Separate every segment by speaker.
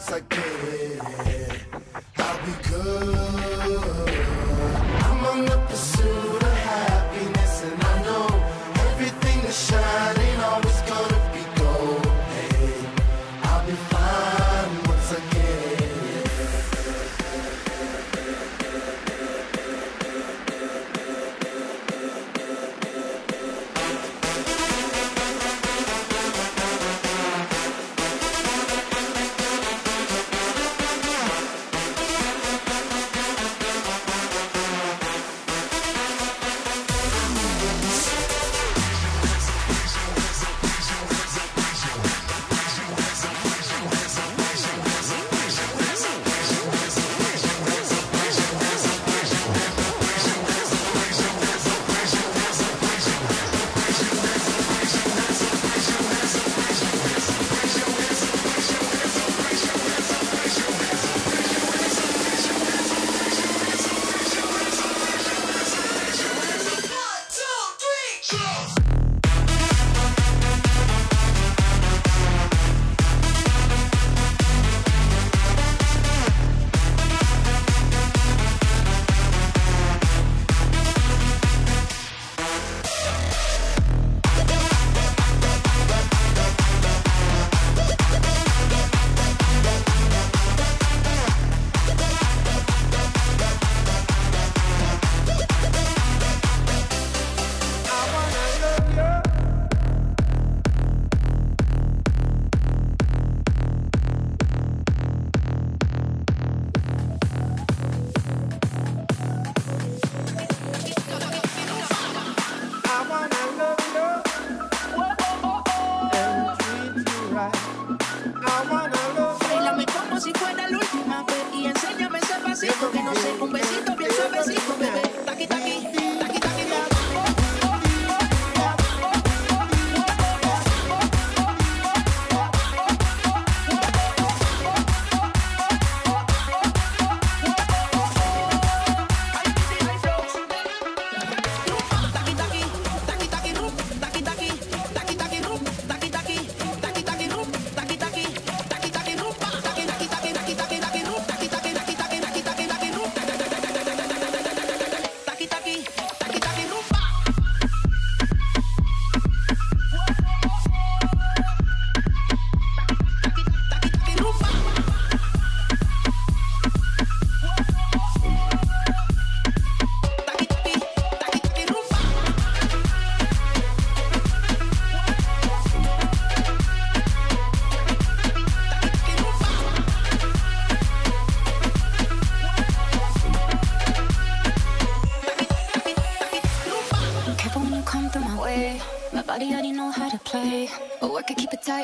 Speaker 1: once again.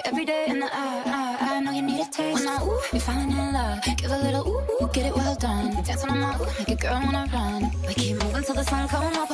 Speaker 1: every day in the eye, eye, I know you
Speaker 2: need a taste. When I ooh, you're falling in love. Give a little ooh, ooh, get it well done. Dancing on I'm make a girl wanna run. We keep moving till the sun come up.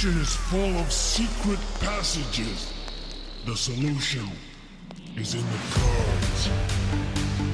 Speaker 3: Kitchen is full of secret passages. The solution is in the cards.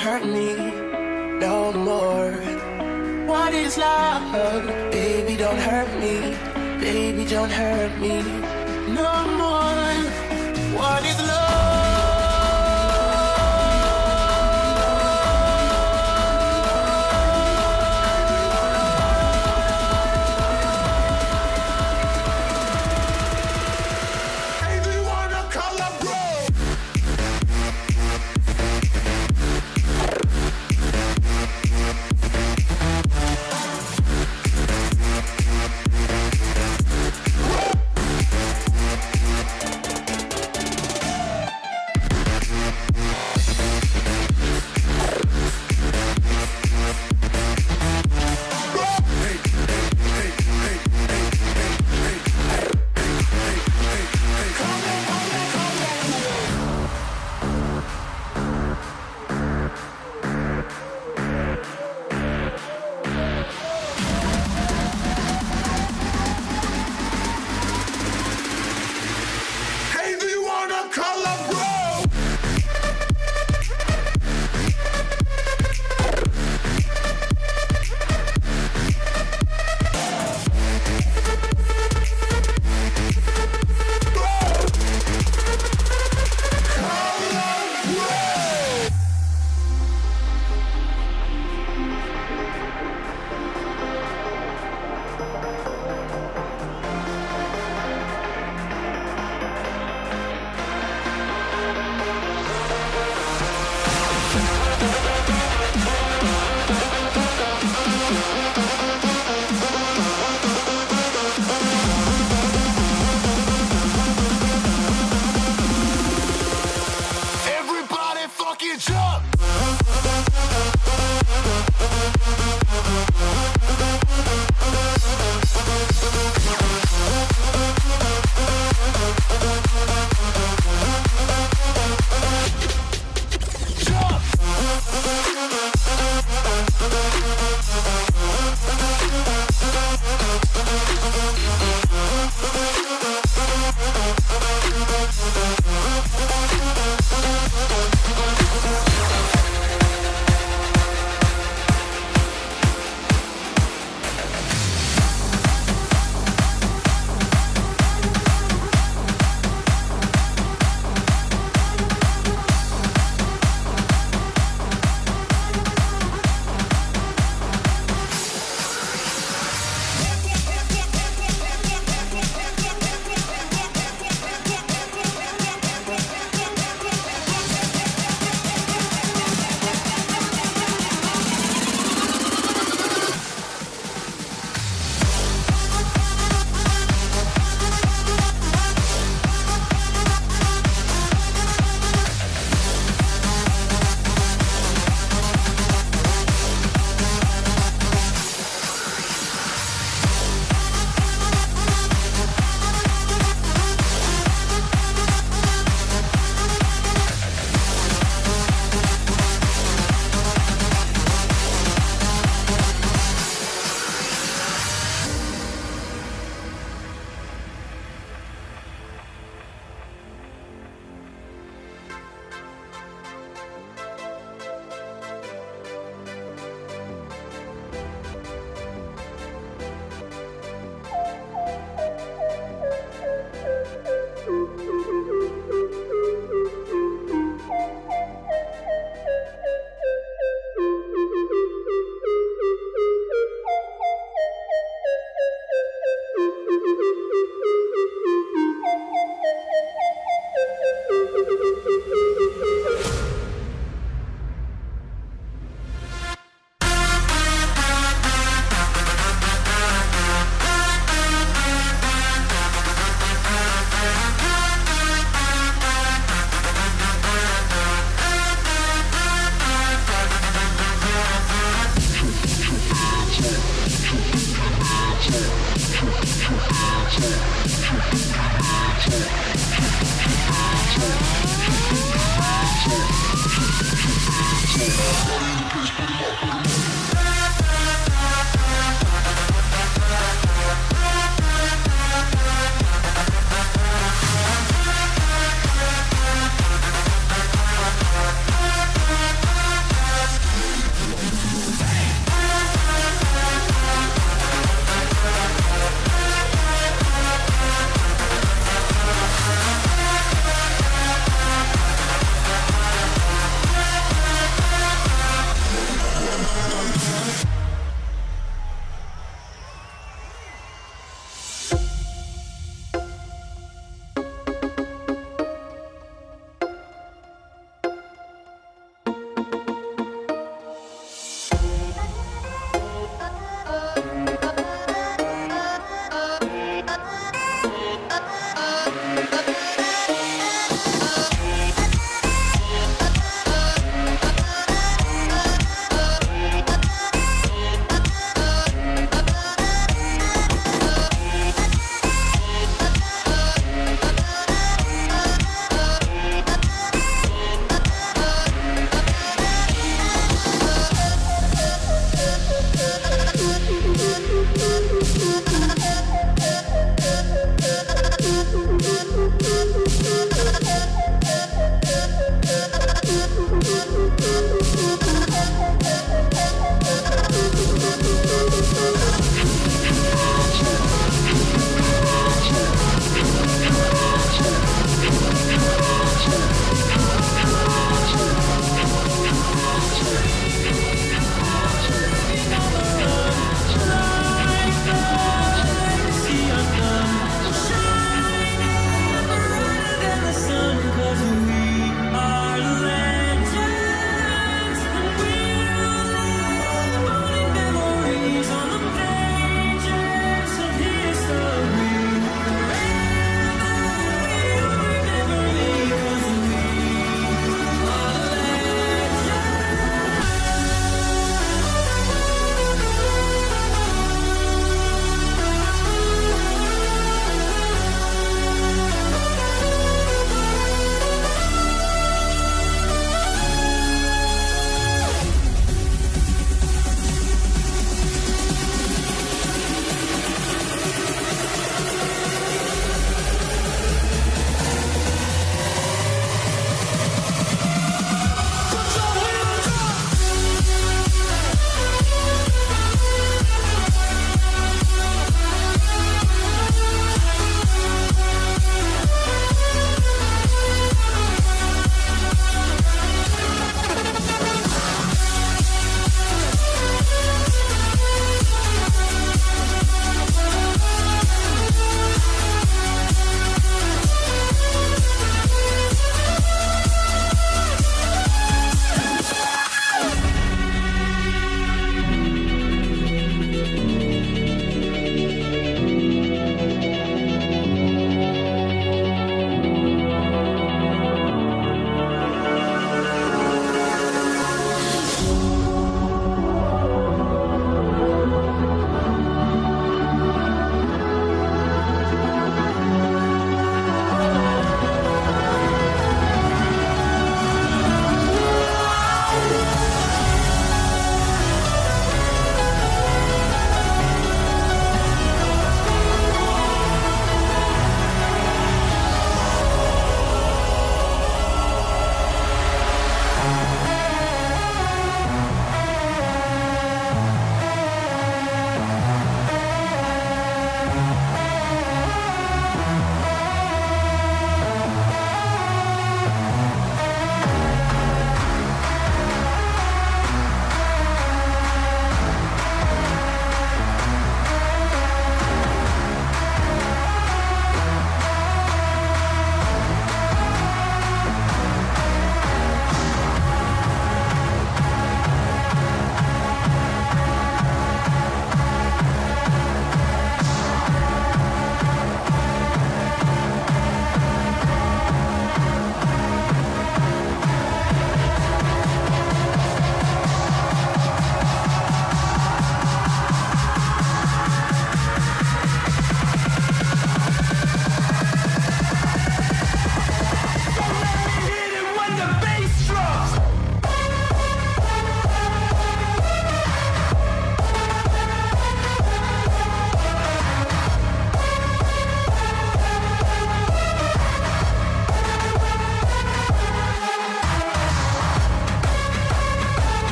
Speaker 4: hurt me no more. What is love? Baby, don't hurt me. Baby, don't hurt me no more. What is
Speaker 3: love?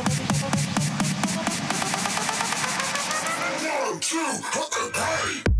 Speaker 5: One, two, hey!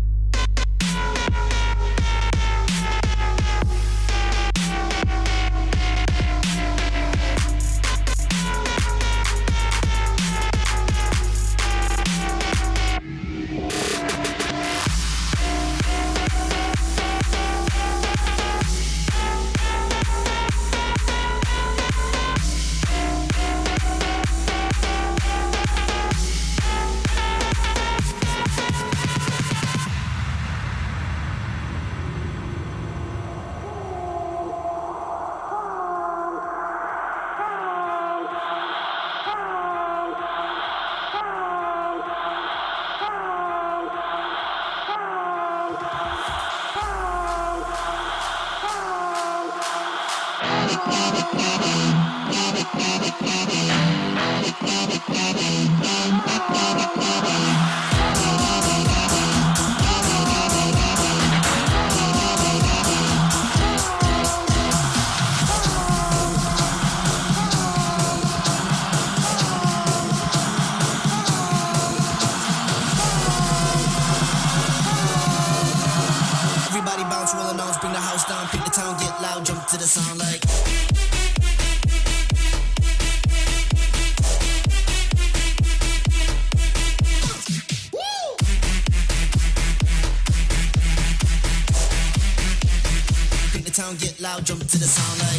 Speaker 6: Loud, jump to the sound like.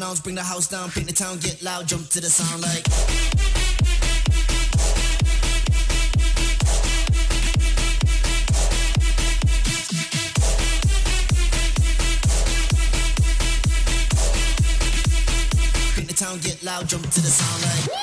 Speaker 6: Bounce, on, bring the house down, pick the town, get loud, jump to the sound like. Pick the town, get loud, jump to the sound like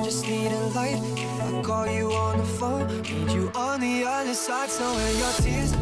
Speaker 7: I just need a light. I call you on the phone. Need you on the other side. So when your tears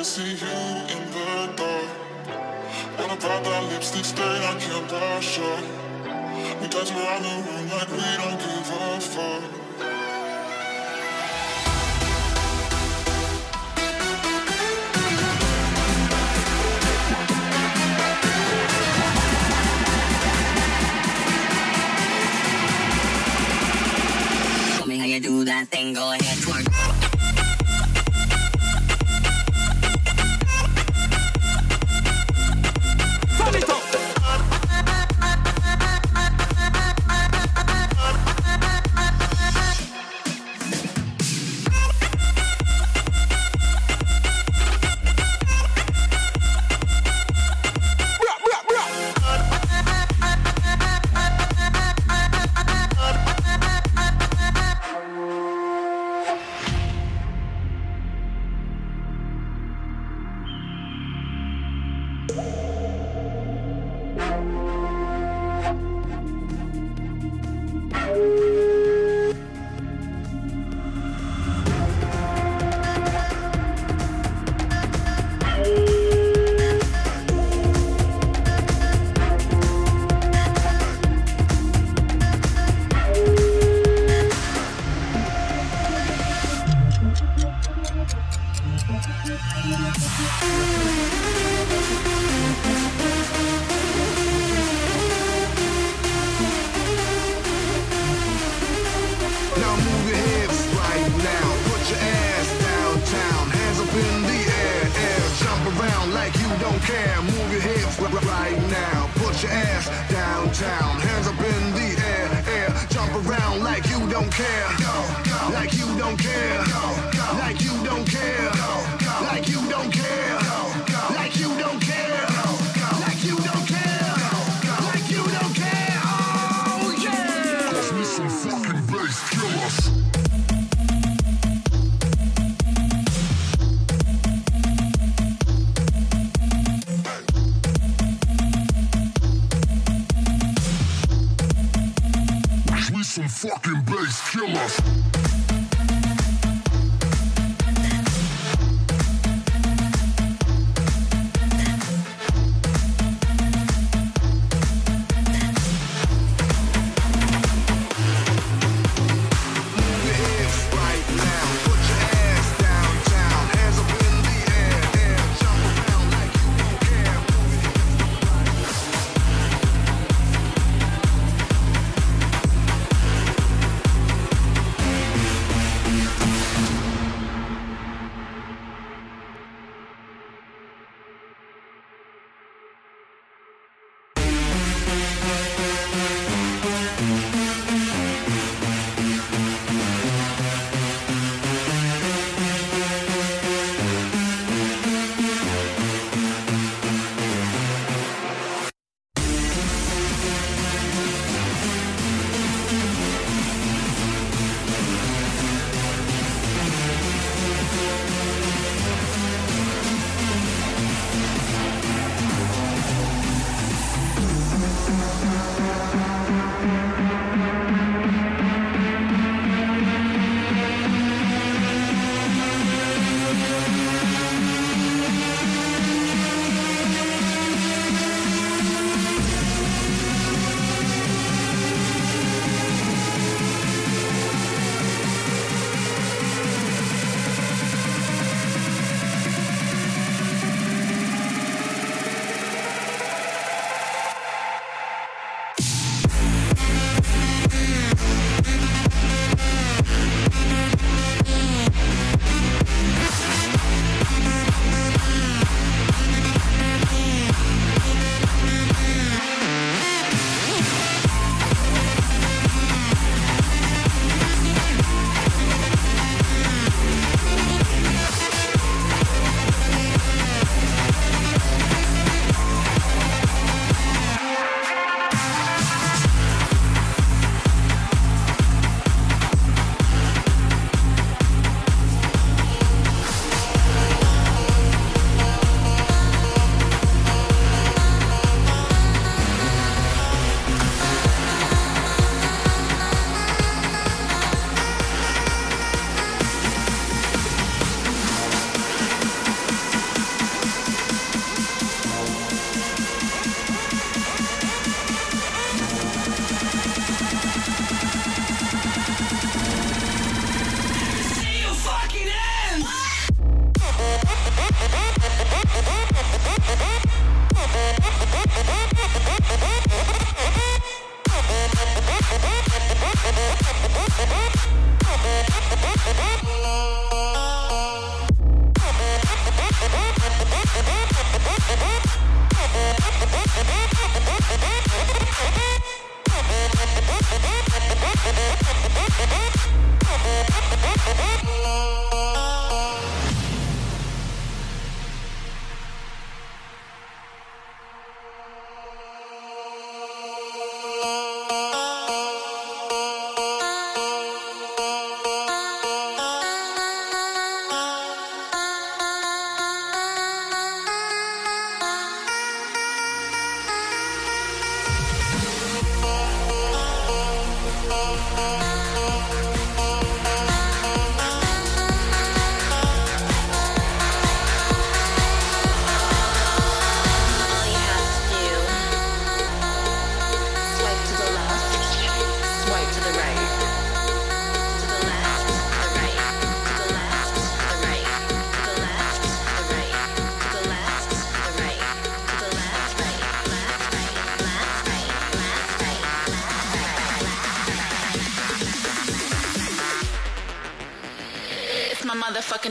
Speaker 3: can see you in the dark. When I brought that lipstick stain, I can't brush up. We dance around the room like we don't give a fuck.
Speaker 8: do that thing, go ahead, twerk.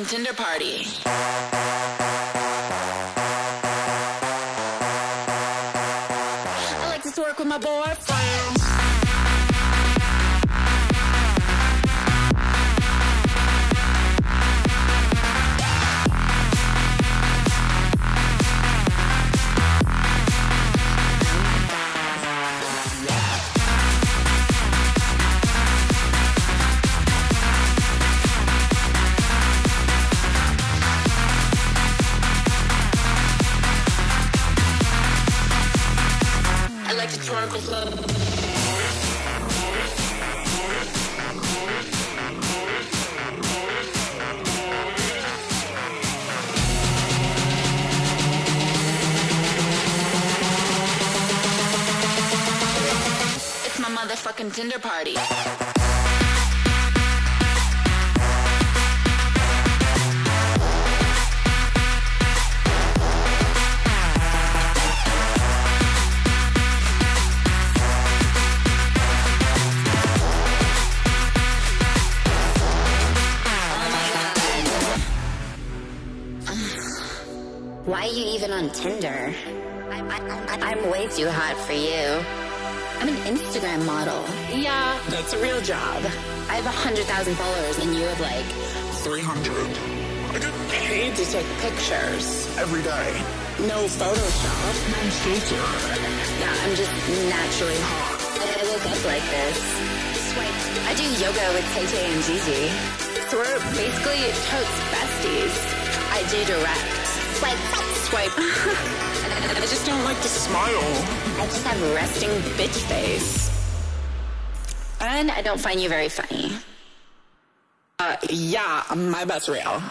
Speaker 9: Tinder party.
Speaker 10: Motherfucking Tinder party.
Speaker 11: Why are you even on Tinder? I, I, I, I'm way too hot for you. I'm an Instagram model.
Speaker 10: Yeah, that's a real job.
Speaker 11: I have 100,000 followers and you have like
Speaker 12: 300.
Speaker 10: I get paid to take pictures.
Speaker 12: Every day.
Speaker 10: No Photoshop.
Speaker 12: No filter.
Speaker 11: Yeah, I'm just naturally hot. I, I woke up like this. Swipe. I do yoga with Tay Tay and Gigi. So we're basically totes besties. I do direct. Swipe. Swipe.
Speaker 10: I just don't like to smile.
Speaker 11: I just have resting bitch face. And I don't find you very funny.
Speaker 10: Uh, yeah, my bet's real.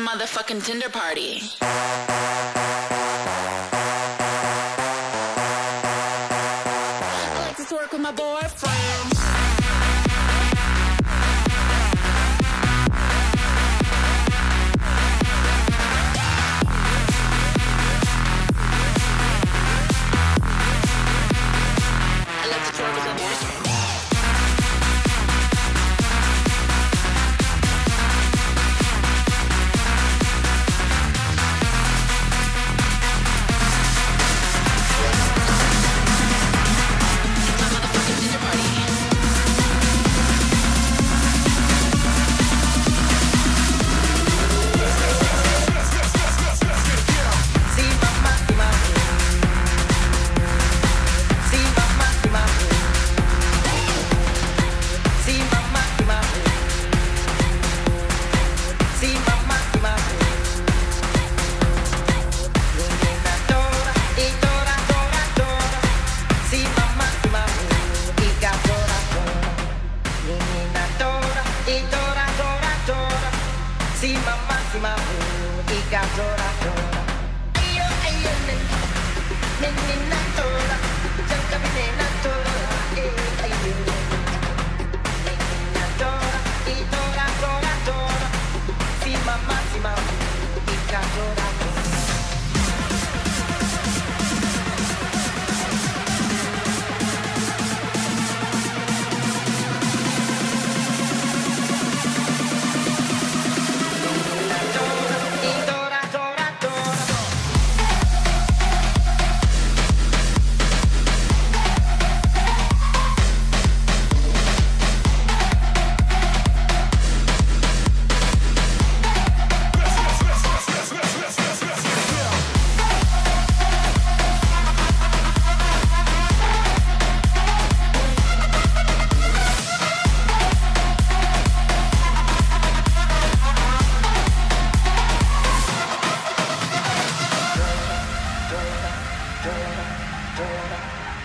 Speaker 10: My motherfucking Tinder party. I like to twerk with my boyfriend.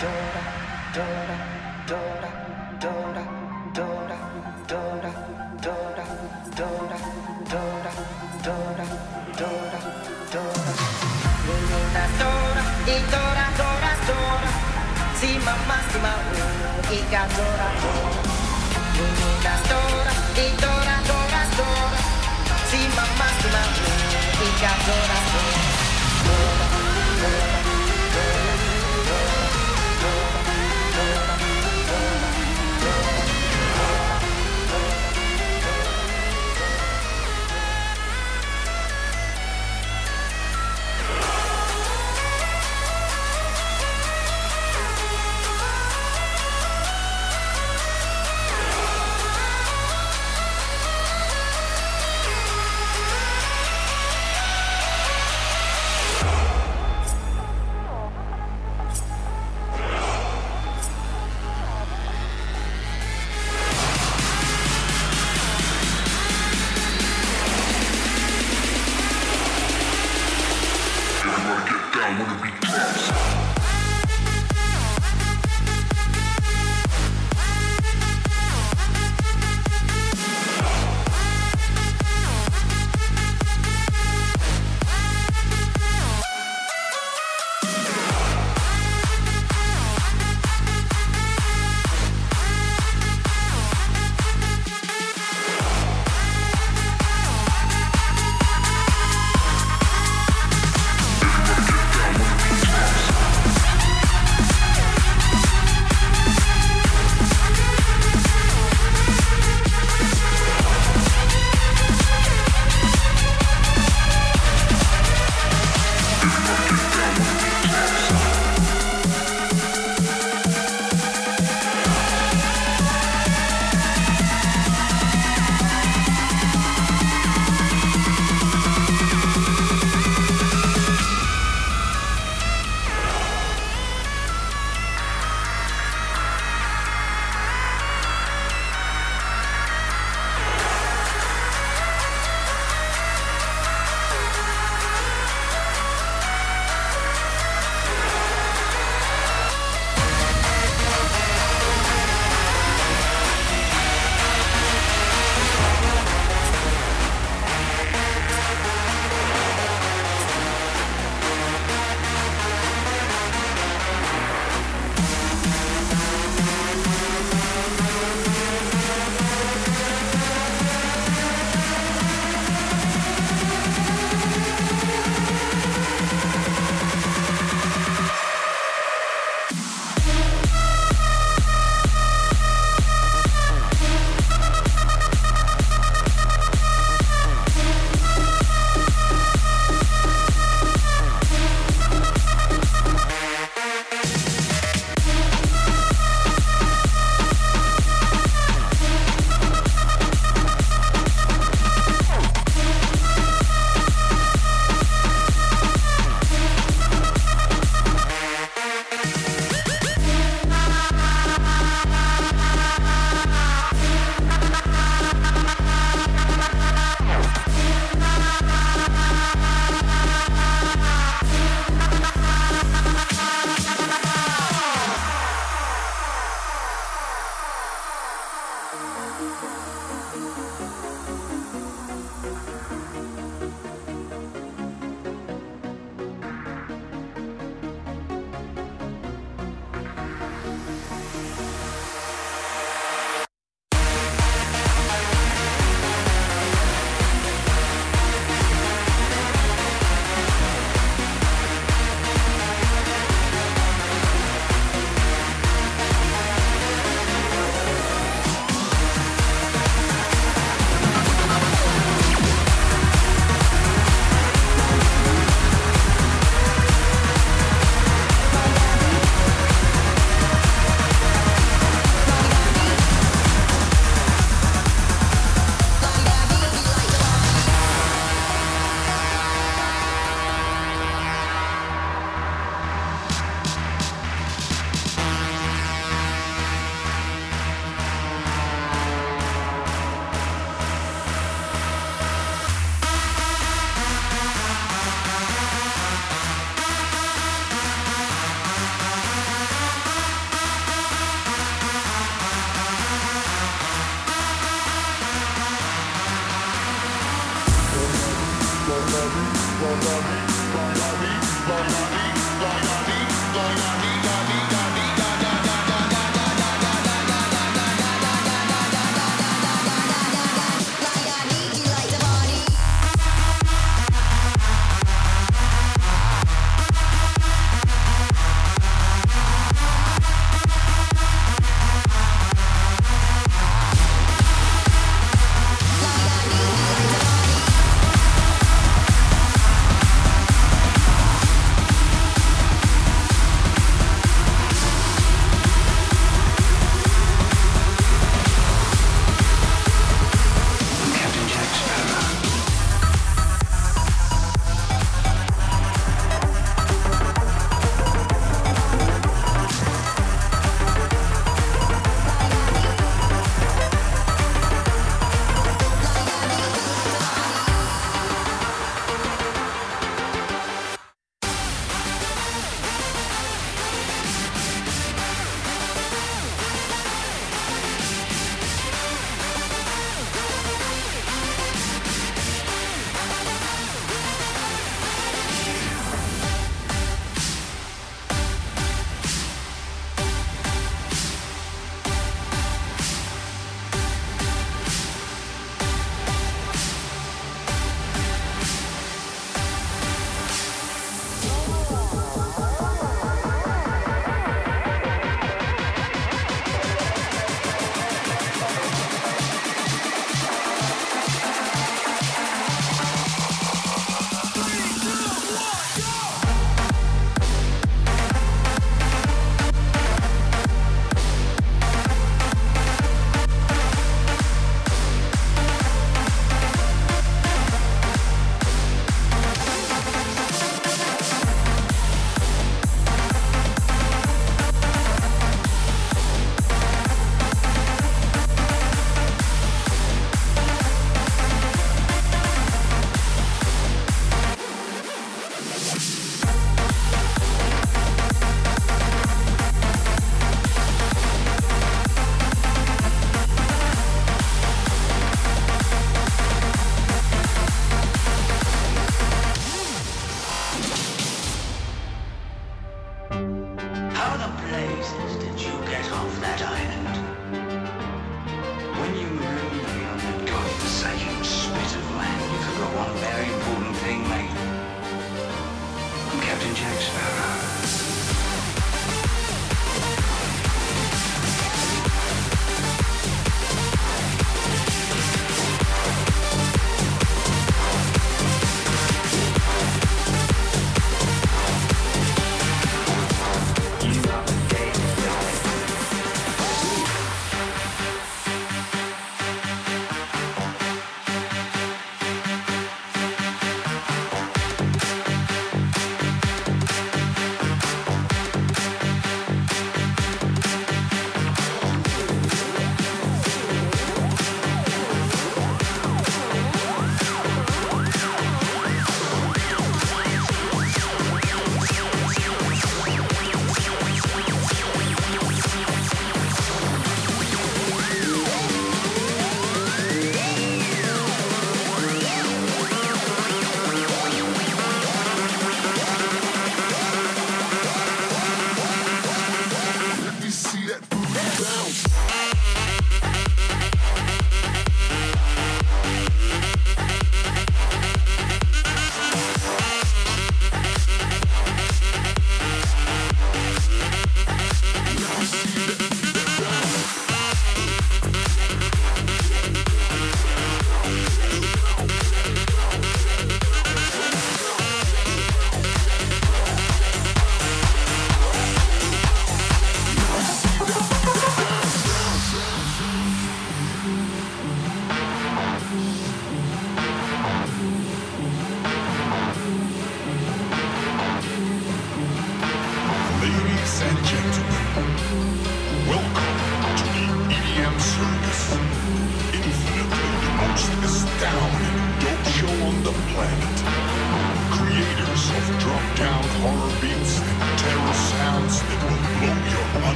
Speaker 13: Dora, Dora, Dora.
Speaker 3: Thank you.